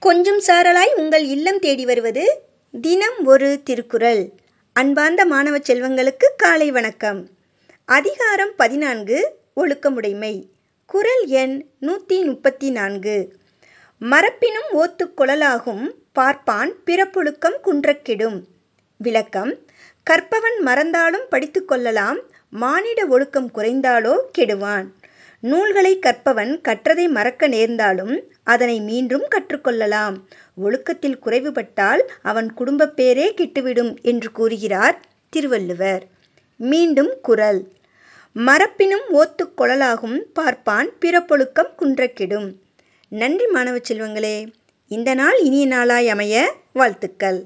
கொஞ்சம் சாரலாய் உங்கள் இல்லம் தேடி வருவது தினம் ஒரு திருக்குறள். அன்பார்ந்த மாணவ செல்வங்களுக்கு காலை வணக்கம். அதிகாரம் பதினான்கு ஒழுக்கமுடைமை. குறள் எண் நூற்றி முப்பத்தி நான்கு. மறப்பினும் ஓத்து கொழலாகும் பார்ப்பான் பிறப்பொழுக்கம் குன்றக் கெடும் விளக்கம் கற்பவன் மறந்தாலும் படித்து கொள்ளலாம் மானிட ஒழுக்கம் குறைந்தாலோ கெடுவான். நூல்களை கற்பவன் கற்றதை மறக்க நேர்ந்தாலும் அதனை மீண்டும் கற்றுக்கொள்ளலாம். ஒழுக்கத்தில் குறைவுபட்டால் அவன் குடும்பப் பேரே கெட்டுவிடும் என்று கூறுகிறார் திருவள்ளுவர். மீண்டும் குறள் மறப்பினும் ஓத்துக் கொளலாகும் பார்ப்பான் பிறப்பொழுக்கம் குன்றக் கெடும் நன்றி மாணவ செல்வங்களே இந்த நாள் இனிய நாளாய் அமைய வாழ்த்துக்கள்.